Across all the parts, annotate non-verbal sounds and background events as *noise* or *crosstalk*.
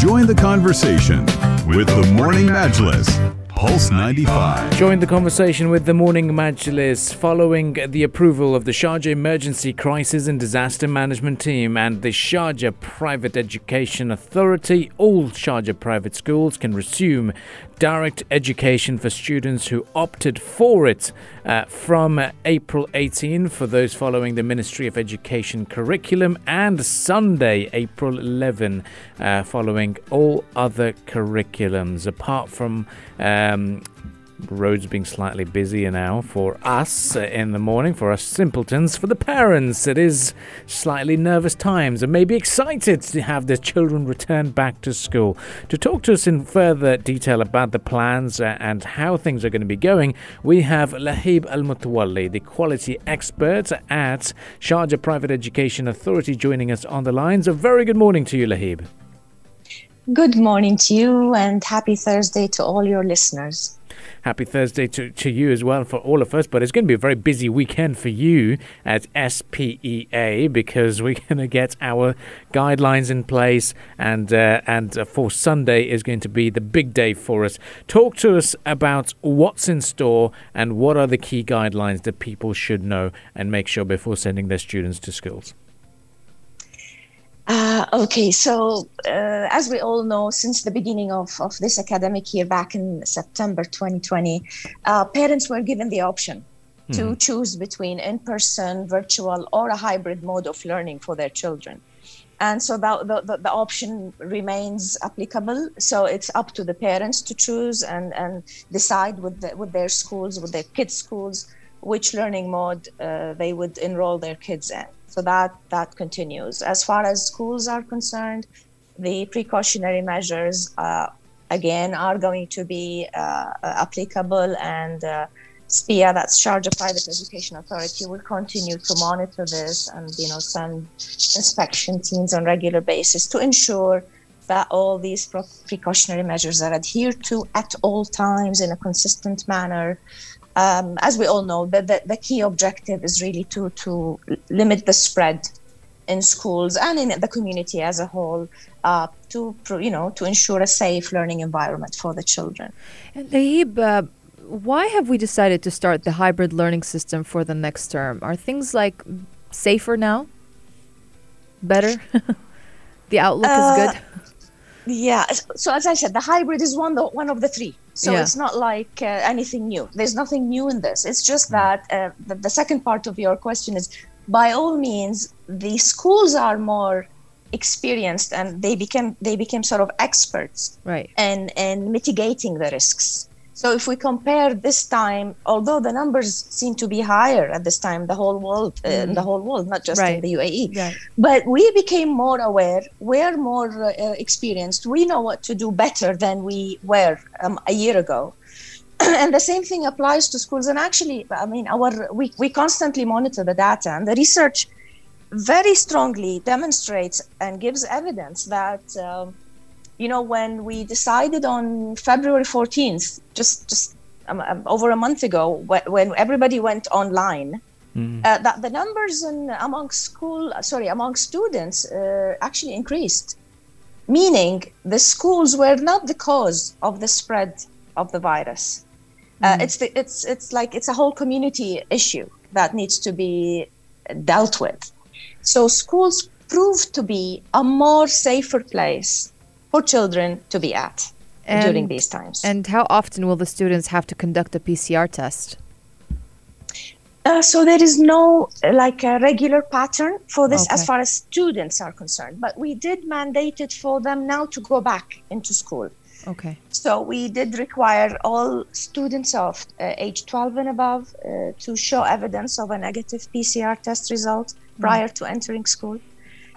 Join the conversation with the Morning Majlis. Pulse 95. Join the conversation with the Morning Majlis following the approval of the Sharjah Emergency Crisis and Disaster Management Team and the Sharjah Private Education Authority. All Sharjah private schools can resume direct education for students who opted for it uh, from April 18 for those following the Ministry of Education curriculum and Sunday, April 11, uh, following all other curriculums. Apart from um, roads being slightly busier now for us in the morning, for us simpletons. For the parents, it is slightly nervous times and maybe excited to have their children return back to school. To talk to us in further detail about the plans and how things are going to be going, we have Laheeb Al Mutwalli, the quality expert at Sharjah Private Education Authority, joining us on the lines. A very good morning to you, Laheeb. Good morning to you and happy Thursday to all your listeners. Happy Thursday to, to you as well for all of us. But it's going to be a very busy weekend for you at SPEA because we're *laughs* going to get our guidelines in place, and uh, and uh, for Sunday is going to be the big day for us. Talk to us about what's in store and what are the key guidelines that people should know and make sure before sending their students to schools. Uh, okay, so uh, as we all know, since the beginning of, of this academic year back in September 2020, uh, parents were given the option mm-hmm. to choose between in person, virtual, or a hybrid mode of learning for their children. And so the, the, the, option remains applicable. So it's up to the parents to choose and, and decide with, the, with their schools, with their kids' schools, which learning mode uh, they would enroll their kids in. So that that continues. As far as schools are concerned, the precautionary measures uh, again are going to be uh, applicable and. Uh, SPEA, that's of Private Education Authority, will continue to monitor this and you know send inspection teams on regular basis to ensure that all these precautionary measures are adhered to at all times in a consistent manner um, as we all know, the, the, the, key objective is really to, to limit the spread in schools and in the community as a whole uh, to, you know, to ensure a safe learning environment for the children. And Laheeb, uh, why have we decided to start the hybrid learning system for the next term? Are things like safer now? Better? *laughs* the outlook uh, is good? Yeah. So as I said, the hybrid is one, the, one of the three. So yeah. it's not like uh, anything new. There's nothing new in this. It's just mm. that uh, the, the second part of your question is by all means, the schools are more experienced and they became they became sort of experts right and and mitigating the risks so if we compare this time, although the numbers seem to be higher at this time, the whole world, uh, mm-hmm. the whole world, not just right. in the UAE, right. but we became more aware. We're more uh, experienced. We know what to do better than we were um, a year ago. *clears throat* and the same thing applies to schools. And actually, I mean, our we, we constantly monitor the data, and the research very strongly demonstrates and gives evidence that. Um, you know, when we decided on February 14th, just just um, um, over a month ago, when everybody went online, mm. uh, that the numbers in, among school, sorry, among students uh, actually increased, meaning the schools were not the cause of the spread of the virus. Mm. Uh, it's the, it's it's like it's a whole community issue that needs to be dealt with. So schools proved to be a more safer place for children to be at and, during these times. And how often will the students have to conduct a PCR test? Uh, so there is no like a regular pattern for this okay. as far as students are concerned, but we did mandate it for them now to go back into school. Okay. So we did require all students of uh, age 12 and above uh, to show evidence of a negative PCR test result mm. prior mm. to entering school.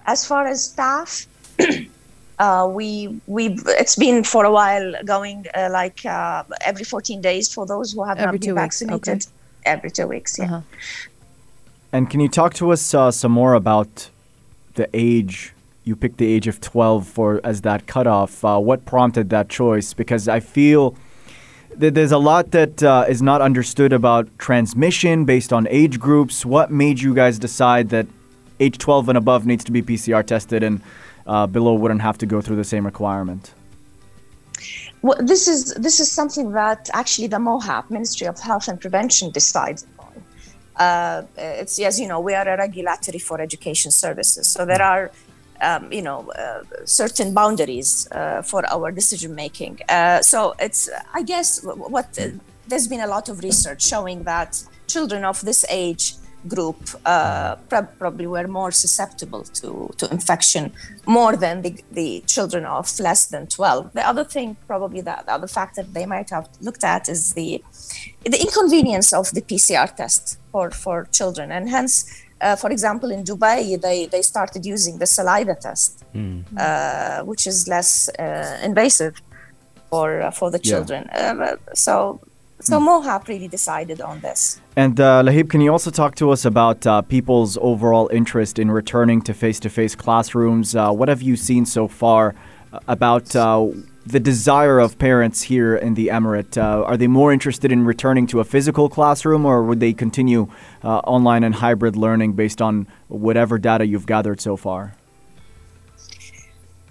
As far as staff, *clears throat* uh, we we it's been for a while going uh, like uh, every 14 days for those who have every not been vaccinated. Okay. Every two weeks, yeah. Uh-huh. And can you talk to us uh, some more about the age? You picked the age of 12 for as that cutoff. Uh, what prompted that choice? Because I feel that there's a lot that uh, is not understood about transmission based on age groups. What made you guys decide that age 12 and above needs to be PCR tested and uh, below wouldn't have to go through the same requirement? Well, this is this is something that actually the MOHAP, Ministry of Health and Prevention, decides on. Uh, it's as you know, we are a regulatory for education services, so there are. Um, you know, uh, certain boundaries uh, for our decision making. Uh, so it's, I guess, what there's been a lot of research showing that children of this age group uh, probably were more susceptible to, to infection more than the, the children of less than 12. The other thing, probably that the other factor they might have looked at is the the inconvenience of the PCR test for, for children. And hence, uh, for example, in Dubai, they, they started using the saliva test, mm. uh, which is less uh, invasive for, uh, for the children. Yeah. Uh, so so mm. MOHAP really decided on this. And uh, Laheeb, can you also talk to us about uh, people's overall interest in returning to face-to-face classrooms? Uh, what have you seen so far uh, about uh, the desire of parents here in the Emirate? Uh, are they more interested in returning to a physical classroom, or would they continue online and hybrid learning based on whatever data you've gathered so far?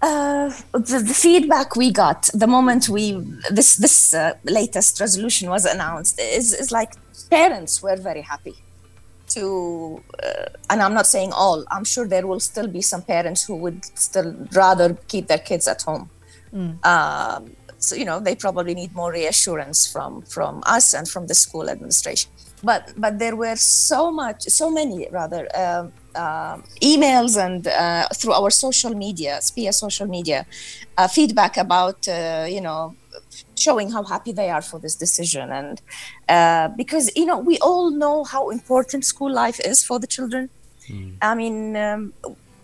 Uh, the, the, feedback we got the moment we this this uh, latest resolution was announced is, is like parents were very happy to uh, and i'm not saying all i'm sure there will still be some parents who would still rather keep their kids at home mm. um, so you know they probably need more reassurance from from us and from the school administration but but there were so much so many rather um, emails and uh, through our social media, SPEA social media, uh, feedback about, uh, you know, showing how happy they are for this decision. And uh, because, you know, we all know how important school life is for the children. Mm. I mean, um,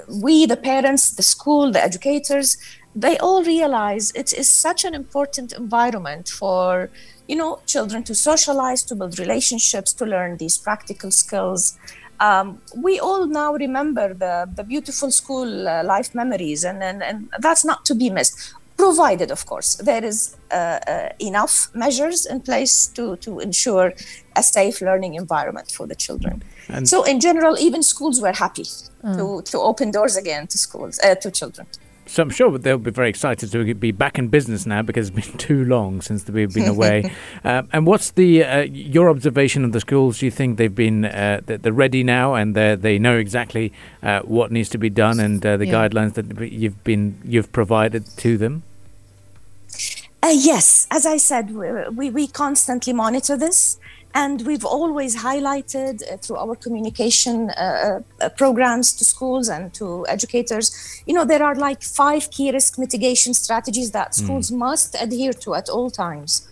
we, the parents, the school, the educators, they all realize it is such an important environment for you know children to socialize to build relationships to learn these practical skills um, we all now remember the, the beautiful school uh, life memories, and, and, and that's not to be missed. Provided, of course, there is uh, uh, enough measures in place to, to ensure a safe learning environment for the children. And so, in general, even schools were happy mm. to, to open doors again to schools, uh, to children. So I'm sure they'll be very excited to be back in business now because it's been *laughs* too long since we've been *laughs* away. uh, and what's the uh, your observation of the schools? Do you think they've been uh, they're ready now and they they know exactly uh, what needs to be done and uh, the yeah. guidelines that you've been you've provided to them? Uh, yes, as I said, we, we constantly monitor this. And we've always highlighted uh, through our communication uh, uh, programs to schools and to educators, you know, there are like five key risk mitigation strategies that hmm. schools mm. must adhere to at all times.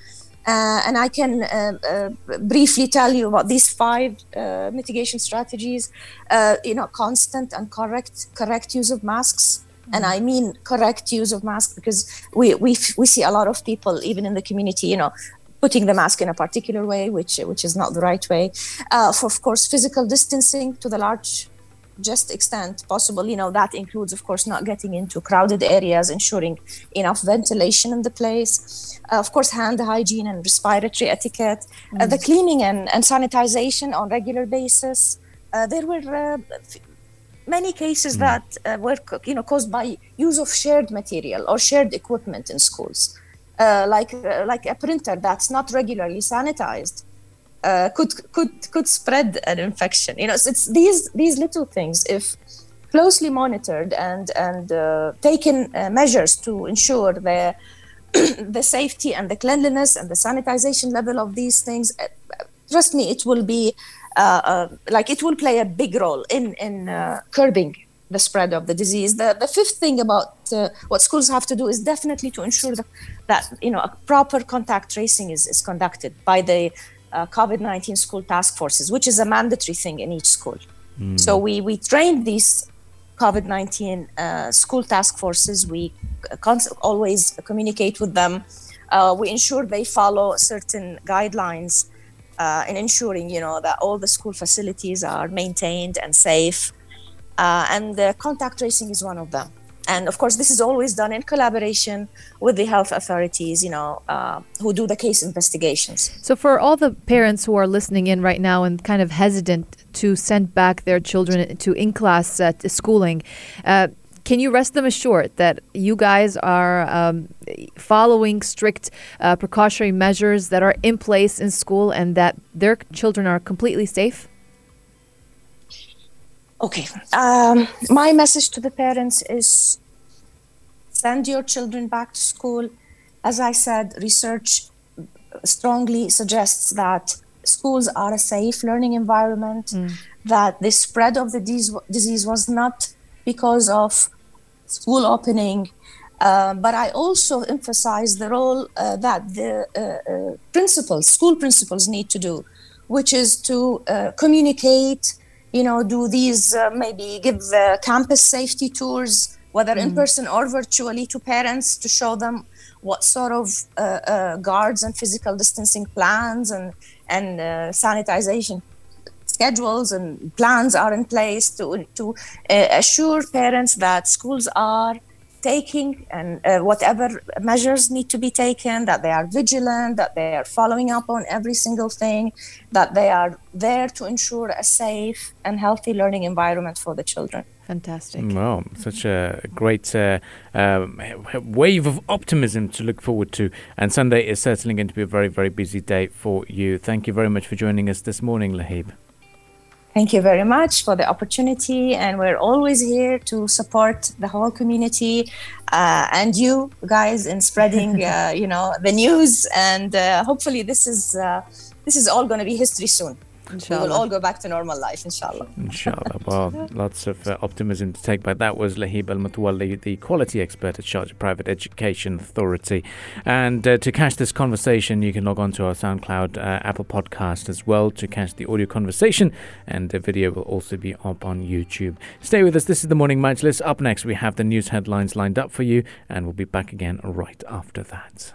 Uh, and I can uh, uh, briefly tell you about these five mitigation strategies. you know, constant and correct correct use of masks, and hmm. I mean correct use of masks because we, we we see a lot of people even in the community, you know, putting the mask in a particular way, which which is not the right way. Uh, for of course, physical distancing to the large just extent possible you know that includes of course not getting into crowded areas ensuring enough ventilation in the place uh, of course hand hygiene and respiratory etiquette mm. uh, the cleaning and, and sanitization on regular basis uh, there were uh, many cases mm. that uh, were you know caused by use of shared material or shared equipment in schools uh, like uh, like a printer that's not regularly sanitized uh, could could could spread an infection. You know, so it's these these little things if closely monitored and and uh, taken uh, measures to ensure the *clears throat* the safety and the cleanliness and the sanitization level of these things. Trust me, it will be like it will play a big role in in curbing the spread of the disease. The, the fifth thing about uh, what schools have to do is definitely to ensure that, that you know a proper contact tracing is, is conducted by the uh, COVID-19 school task forces, which is a mandatory thing in each school. Mm. So we we trained these COVID-19 uh, school task forces. We cons- always communicate with them. Uh, we ensure they follow certain guidelines uh, in ensuring you know that all the school facilities are maintained and safe uh, and the contact tracing is one of them. And of course, this is always done in collaboration with the health authorities, you know, uh, who do the case investigations. So, for all the parents who are listening in right now and kind of hesitant to send back their children to in class uh, schooling, uh, can you rest them assured that you guys are um, following strict uh, precautionary measures that are in place in school and that their children are completely safe? Okay. Um, my message to the parents is send your children back to school. As I said, research strongly suggests that schools are a safe learning environment, mm. that the spread of the disease was not because of school opening. Uh, but I also emphasize the role uh, that the uh, uh principals, school principals, need to do, which is to uh, communicate, you know, do these uh, maybe give campus safety tours, whether mm. in person or virtually, to parents to show them what sort of uh, uh, guards and physical distancing plans and and uh, sanitization schedules and plans are in place to to uh, assure parents that schools are taking and uh, whatever measures need to be taken that they are vigilant that they are following up on every single thing that they are there to ensure a safe and healthy learning environment for the children Fantastic. Well, such a great uh, uh, wave of optimism to look forward to. And Sunday is certainly going to be a very, very busy day for you. Thank you very much for joining us this morning, Laheeb. Thank you very much for the opportunity. And we're always here to support the whole community uh, and you guys in spreading, *laughs* uh, you know, the news. And uh, hopefully this is, uh, this is all going to be history soon. Inshallah. We will all go back to normal life, inshallah. Inshallah. *laughs* Well, lots of uh, optimism to take back. That was Laheeb Al Mutwalli, the quality expert at Sharjah Private Education Authority. And uh, to catch this conversation, you can log on to our SoundCloud uh, Apple podcast as well to catch the audio conversation. And the video will also be up on YouTube. Stay with us. This is the Morning Majlis. Up next, we have the news headlines lined up for you, and we'll be back again right after that.